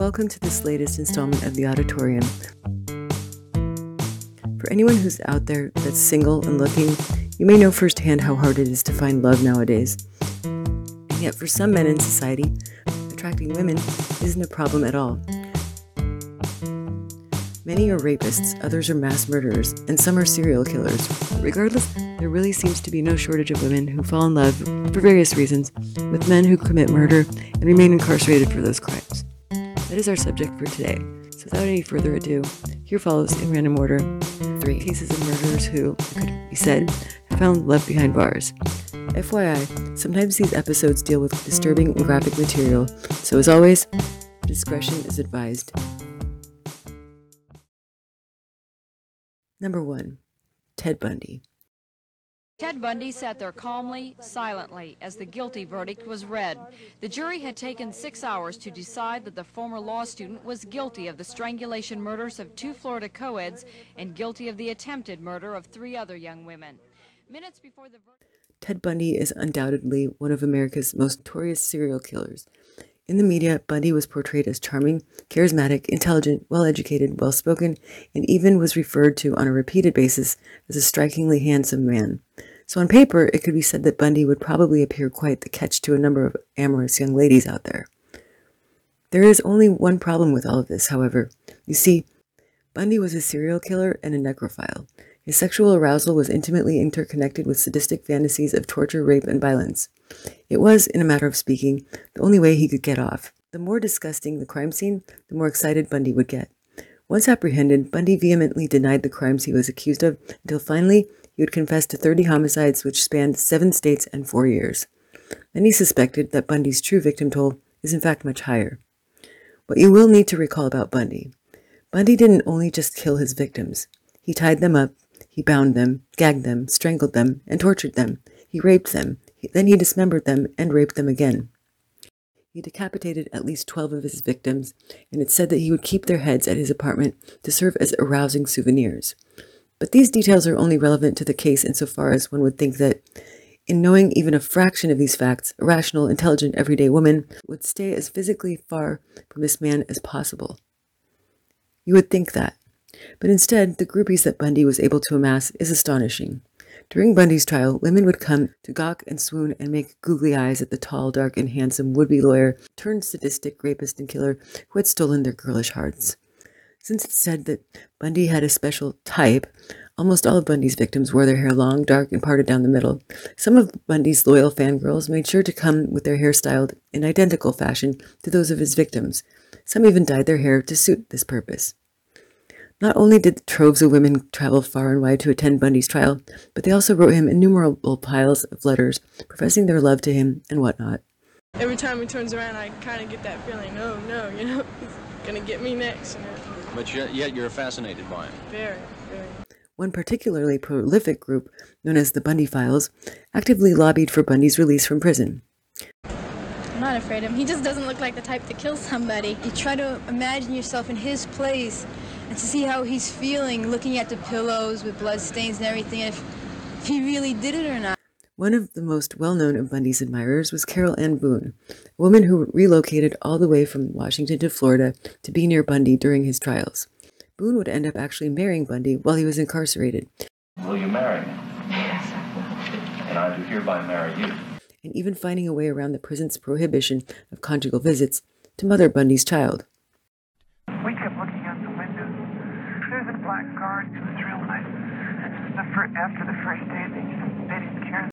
Welcome to this latest installment of The Odditorium. For anyone who's out there that's single and looking, you may know firsthand how hard it is to find love nowadays. And yet, for some men in society, attracting women isn't a problem at all. Many are rapists, others are mass murderers, and some are serial killers. Regardless, there really seems to be no shortage of women who fall in love, for various reasons, with men who commit murder and remain incarcerated for those crimes. That is our subject for today. So without any further ado, here follows in random order three cases of murderers who, could be said, have found love behind bars. FYI, sometimes these episodes deal with disturbing and graphic material, so as always, discretion is advised. Number 1. Ted Bundy. Ted Bundy sat there calmly, silently, as the guilty verdict was read. The jury had taken six hours to decide that the former law student was guilty of the strangulation murders of two Florida co-eds and guilty of the attempted murder of three other young women. Minutes before the verdict... Ted Bundy is undoubtedly one of America's most notorious serial killers. In the media, Bundy was portrayed as charming, charismatic, intelligent, well educated, well spoken, and even was referred to on a repeated basis as a strikingly handsome man. So, on paper, it could be said that Bundy would probably appear quite the catch to a number of amorous young ladies out there. There is only one problem with all of this, however. You see, Bundy was a serial killer and a necrophile. His sexual arousal was intimately interconnected with sadistic fantasies of torture, rape, and violence. It was, in a matter of speaking, the only way he could get off. The more disgusting the crime scene, the more excited Bundy would get. Once apprehended, Bundy vehemently denied the crimes he was accused of until finally he would confess to 30 homicides which spanned seven states and four years. He suspected that Bundy's true victim toll is in fact much higher. What you will need to recall about Bundy Bundy didn't only just kill his victims, he tied them up, he bound them, gagged them, strangled them, and tortured them. He raped them, then he dismembered them and raped them again. He decapitated at least 12 of his victims, and it's said that he would keep their heads at his apartment to serve as arousing souvenirs. But these details are only relevant to the case insofar as one would think that, in knowing even a fraction of these facts, a rational, intelligent, everyday woman would stay as physically far from this man as possible. You would think that. But instead, the groupies that Bundy was able to amass is astonishing. During Bundy's trial, women would come to gawk and swoon and make googly eyes at the tall, dark, and handsome would-be lawyer turned sadistic rapist and killer who had stolen their girlish hearts. Since it's said that Bundy had a special type, almost all of Bundy's victims wore their hair long, dark, and parted down the middle. Some of Bundy's loyal fangirls made sure to come with their hair styled in identical fashion to those of his victims. Some even dyed their hair to suit this purpose. Not only did troves of women travel far and wide to attend Bundy's trial, but they also wrote him innumerable piles of letters professing their love to him and whatnot. Every time he turns around, I kind of get that feeling, oh no, you know, he's going to get me next. You know? But yet you're fascinated by him. Very, very. One particularly prolific group, known as the Bundy Files, actively lobbied for Bundy's release from prison. I'm not afraid of him. He just doesn't look like the type to kill somebody. You try to imagine yourself in his place and to see how he's feeling looking at the pillows with blood stains and everything, if, if he really did it or not. One of the most well known of Bundy's admirers was Carole Ann Boone, a woman who relocated all the way from Washington to Florida to be near Bundy during his trials. Boone would end up actually marrying Bundy while he was incarcerated. Will you marry me? Yes. And I do hereby marry you. And even finding a way around the prison's prohibition of conjugal visits to mother Bundy's child. We kept looking out the window. There's a black guard. It was real nice. The fir- after the first day, they, they didn't care.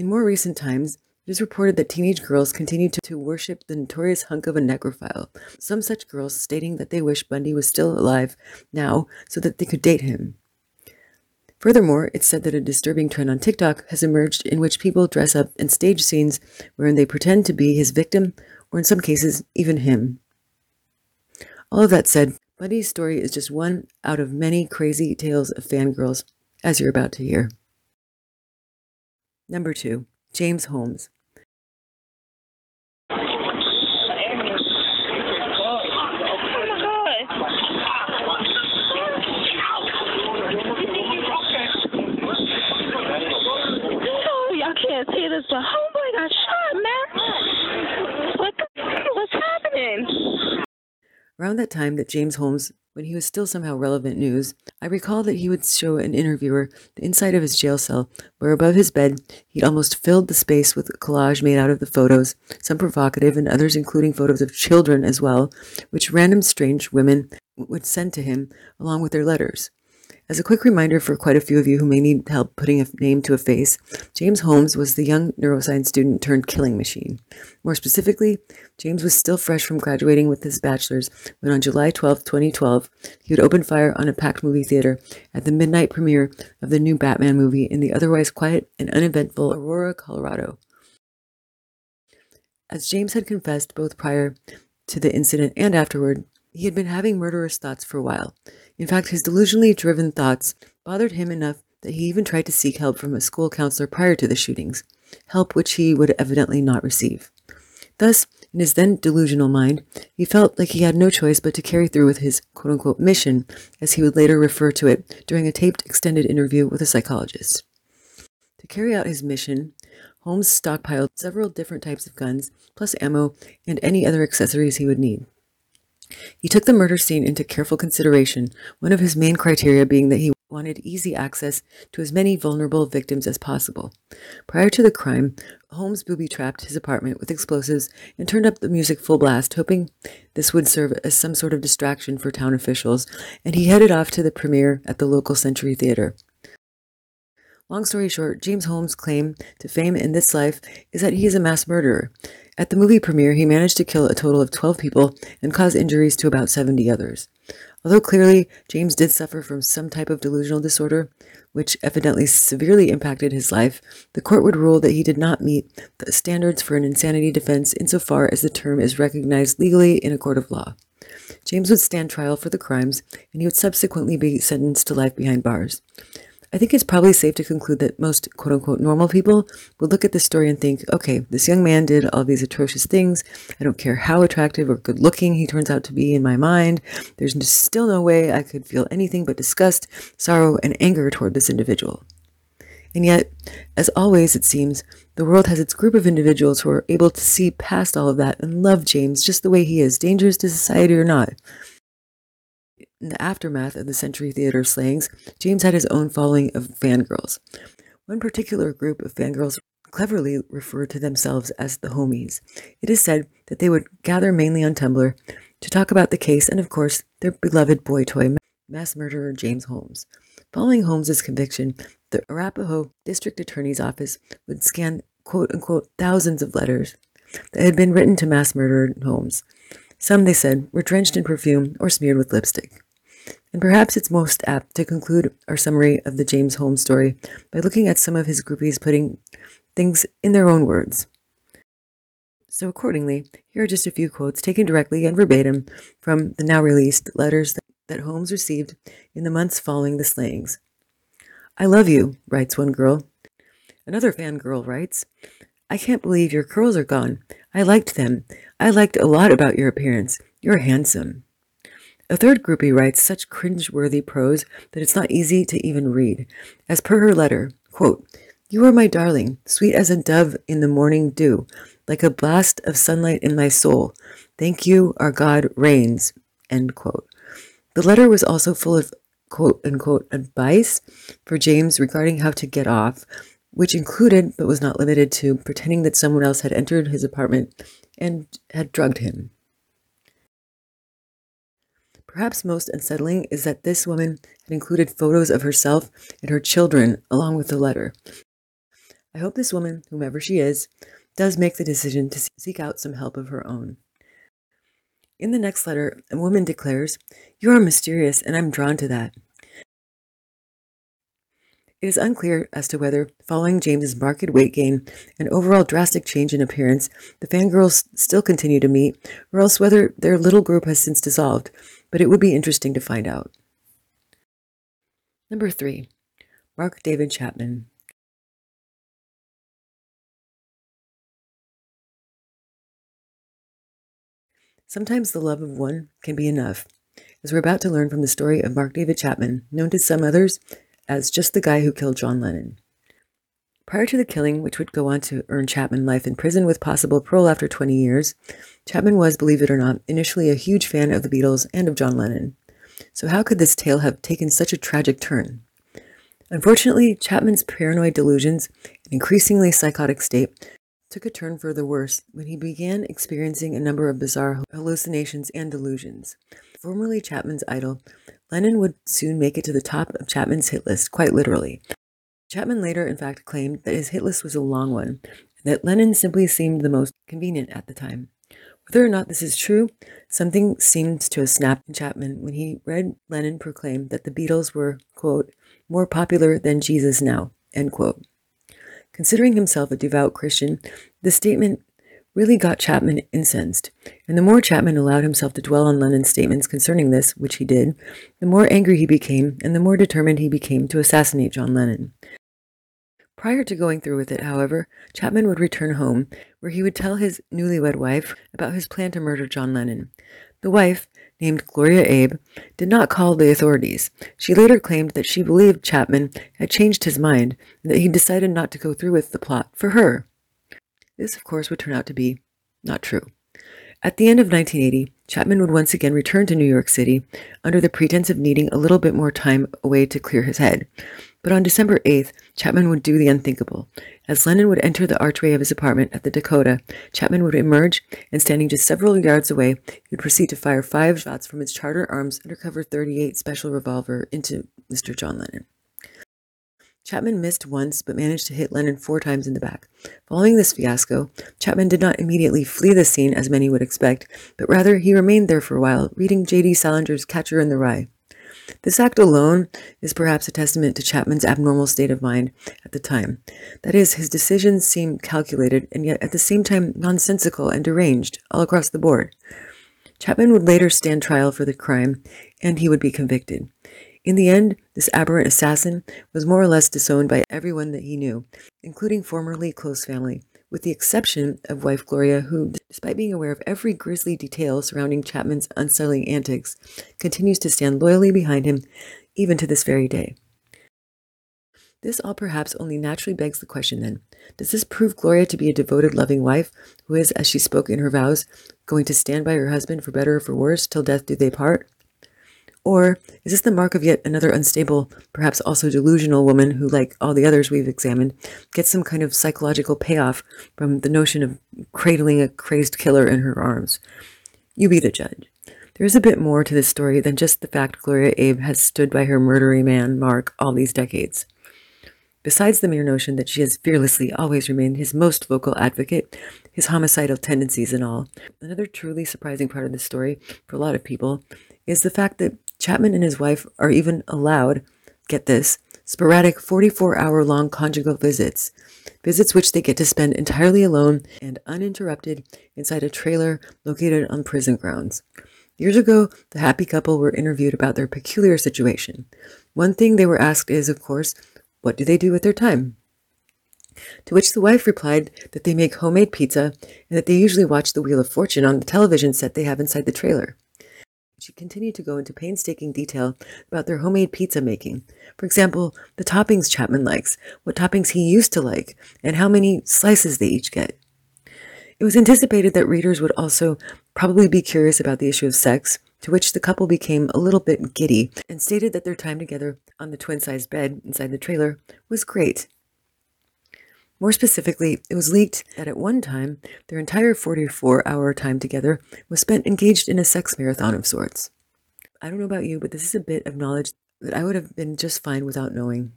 In more recent times, it is reported that teenage girls continue to, worship the notorious hunk of a necrophile, some such girls stating that they wish Bundy was still alive now so that they could date him. Furthermore, it's said that a disturbing trend on TikTok has emerged in which people dress up and stage scenes wherein they pretend to be his victim, or in some cases, even him. All of that said, Bundy's story is just one out of many crazy tales of fangirls, as you're about to hear. Number two, James Holmes. Oh, oh, y'all can't see this, but homeboy got shot, man. What the, what's happening? Around that time that James Holmes, when he was still somehow relevant news, I recall that he would show an interviewer the inside of his jail cell, where above his bed he'd almost filled the space with a collage made out of the photos, some provocative and others including photos of children as well, which random strange women would send to him along with their letters. As a quick reminder for quite a few of you who may need help putting a name to a face, James Holmes was the young neuroscience student turned killing machine. More specifically, James was still fresh from graduating with his bachelor's when on July 12, 2012, he would open fire on a packed movie theater at the midnight premiere of the new Batman movie in the otherwise quiet and uneventful Aurora, Colorado. As James had confessed both prior to the incident and afterward, he had been having murderous thoughts for a while. In fact, his delusionally driven thoughts bothered him enough that he even tried to seek help from a school counselor prior to the shootings, help which he would evidently not receive. Thus, in his then delusional mind, he felt like he had no choice but to carry through with his quote unquote mission, as he would later refer to it during a taped extended interview with a psychologist. To carry out his mission, Holmes stockpiled several different types of guns, plus ammo and any other accessories he would need. He took the murder scene into careful consideration, one of his main criteria being that he wanted easy access to as many vulnerable victims as possible. Prior to the crime, Holmes booby trapped his apartment with explosives and turned up the music full blast, hoping this would serve as some sort of distraction for town officials, and he headed off to the premiere at the local Century Theater. Long story short, James Holmes' claim to fame in this life is that he is a mass murderer. At the movie premiere, he managed to kill a total of 12 people and cause injuries to about 70 others. Although clearly James did suffer from some type of delusional disorder, which evidently severely impacted his life, the court would rule that he did not meet the standards for an insanity defense insofar as the term is recognized legally in a court of law. James would stand trial for the crimes, and he would subsequently be sentenced to life behind bars. I think it's probably safe to conclude that most quote unquote normal people would look at this story and think, okay, this young man did all these atrocious things. I don't care how attractive or good looking he turns out to be in my mind. There's still no way I could feel anything but disgust, sorrow, and anger toward this individual. And yet, as always, it seems, the world has its group of individuals who are able to see past all of that and love James just the way he is, dangerous to society or not. In the aftermath of the Century Theater slayings, James had his own following of fangirls. One particular group of fangirls cleverly referred to themselves as the Holmies. It is said that they would gather mainly on Tumblr to talk about the case and, of course, their beloved boy toy mass murderer James Holmes. Following Holmes's conviction, the Arapahoe District Attorney's Office would scan quote unquote thousands of letters that had been written to mass murderer Holmes. Some, they said, were drenched in perfume or smeared with lipstick. And perhaps it's most apt to conclude our summary of the James Holmes story by looking at some of his groupies putting things in their own words. So, accordingly, here are just a few quotes taken directly and verbatim from the now released letters that, Holmes received in the months following the slayings. I love you, writes one girl. Another fangirl writes, I can't believe your curls are gone. I liked them. I liked a lot about your appearance. You're handsome. A third groupie writes such cringe-worthy prose that it's not easy to even read. As per her letter, quote, You are my darling, sweet as a dove in the morning dew, like a blast of sunlight in my soul. Thank you, our God reigns, end quote. The letter was also full of quote unquote advice for James regarding how to get off, which included, but was not limited to, pretending that someone else had entered his apartment and had drugged him. Perhaps most unsettling is that this woman had included photos of herself and her children along with the letter. I hope this woman, whomever she is, does make the decision to seek out some help of her own. In the next letter, a woman declares, You are mysterious, and I'm drawn to that. It is unclear as to whether, following James's marked weight gain and overall drastic change in appearance, the fangirls still continue to meet, or else whether their little group has since dissolved, but it would be interesting to find out. Number three, Mark David Chapman. Sometimes the love of one can be enough, as we're about to learn from the story of Mark David Chapman, known to some others as just the guy who killed John Lennon. Prior to the killing, which would go on to earn Chapman life in prison with possible parole after 20 years, Chapman was, believe it or not, initially a huge fan of the Beatles and of John Lennon. So, how could this tale have taken such a tragic turn? Unfortunately, Chapman's paranoid delusions and increasingly psychotic state took a turn for the worse when he began experiencing a number of bizarre hallucinations and delusions. Formerly Chapman's idol, Lennon would soon make it to the top of Chapman's hit list, quite literally. Chapman later, in fact, claimed that his hit list was a long one, and that Lennon simply seemed the most convenient at the time. Whether or not this is true, something seems to have snapped in Chapman when he read Lennon proclaim that the Beatles were, quote, more popular than Jesus now, end quote. Considering himself a devout Christian, the statement really got Chapman incensed, and the more Chapman allowed himself to dwell on Lennon's statements concerning this, which he did, the more angry he became and the more determined he became to assassinate John Lennon. Prior to going through with it, however, Chapman would return home, where he would tell his newlywed wife about his plan to murder John Lennon. The wife, named Gloria Abe, did not call the authorities. She later claimed that she believed Chapman had changed his mind and that he decided not to go through with the plot for her. This, of course, would turn out to be not true. At the end of 1980, Chapman would once again return to New York City under the pretense of needing a little bit more time away to clear his head. But on December 8th, Chapman would do the unthinkable. As Lennon would enter the archway of his apartment at the Dakota, Chapman would emerge, and standing just several yards away, he would proceed to fire five shots from his Charter Arms undercover 38 special revolver into Mr. John Lennon. Chapman missed once but managed to hit Lennon four times in the back. Following this fiasco, Chapman did not immediately flee the scene as many would expect, but rather he remained there for a while, reading J.D. Salinger's Catcher in the Rye. This act alone is perhaps a testament to Chapman's abnormal state of mind at the time. That is, his decisions seemed calculated and yet at the same time nonsensical and deranged all across the board. Chapman would later stand trial for the crime, and he would be convicted. In the end, this aberrant assassin was more or less disowned by everyone that he knew, including formerly close family, with the exception of wife Gloria, who, despite being aware of every grisly detail surrounding Chapman's unsettling antics, continues to stand loyally behind him even to this very day. This all perhaps only naturally begs the question then does this prove Gloria to be a devoted, loving wife who is, as she spoke in her vows, going to stand by her husband for better or for worse till death do they part? Or is this the mark of yet another unstable, perhaps also delusional woman who, like all the others we've examined, gets some kind of psychological payoff from the notion of cradling a crazed killer in her arms? You be the judge. There is a bit more to this story than just the fact Gloria Abe has stood by her murdery man, Mark, all these decades. Besides the mere notion that she has fearlessly always remained his most vocal advocate, his homicidal tendencies and all, another truly surprising part of this story for a lot of people is the fact that Chapman and his wife are even allowed, get this, sporadic 44 hour long conjugal visits, visits which they get to spend entirely alone and uninterrupted inside a trailer located on prison grounds. Years ago, the happy couple were interviewed about their peculiar situation. One thing they were asked is, of course, what do they do with their time? To which the wife replied that they make homemade pizza and that they usually watch the Wheel of Fortune on the television set they have inside the trailer. She continued to go into painstaking detail about their homemade pizza making. For example, the toppings Chapman likes, what toppings he used to like, and how many slices they each get. It was anticipated that readers would also probably be curious about the issue of sex, to which the couple became a little bit giddy and stated that their time together on the twin sized bed inside the trailer was great. More specifically, it was leaked that at one time, their entire 44 hour time together was spent engaged in a sex marathon of sorts. I don't know about you, but this is a bit of knowledge that I would have been just fine without knowing.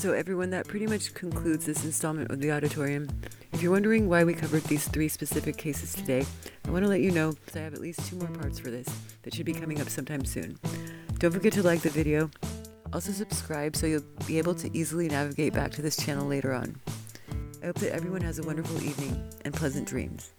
So, everyone, that pretty much concludes this installment of the Odditorium. If you're wondering why we covered these three specific cases today, I want to let you know that I have at least two more parts for this that should be coming up sometime soon. Don't forget to like the video. Also, subscribe so you'll be able to easily navigate back to this channel later on. I hope that everyone has a wonderful evening and pleasant dreams.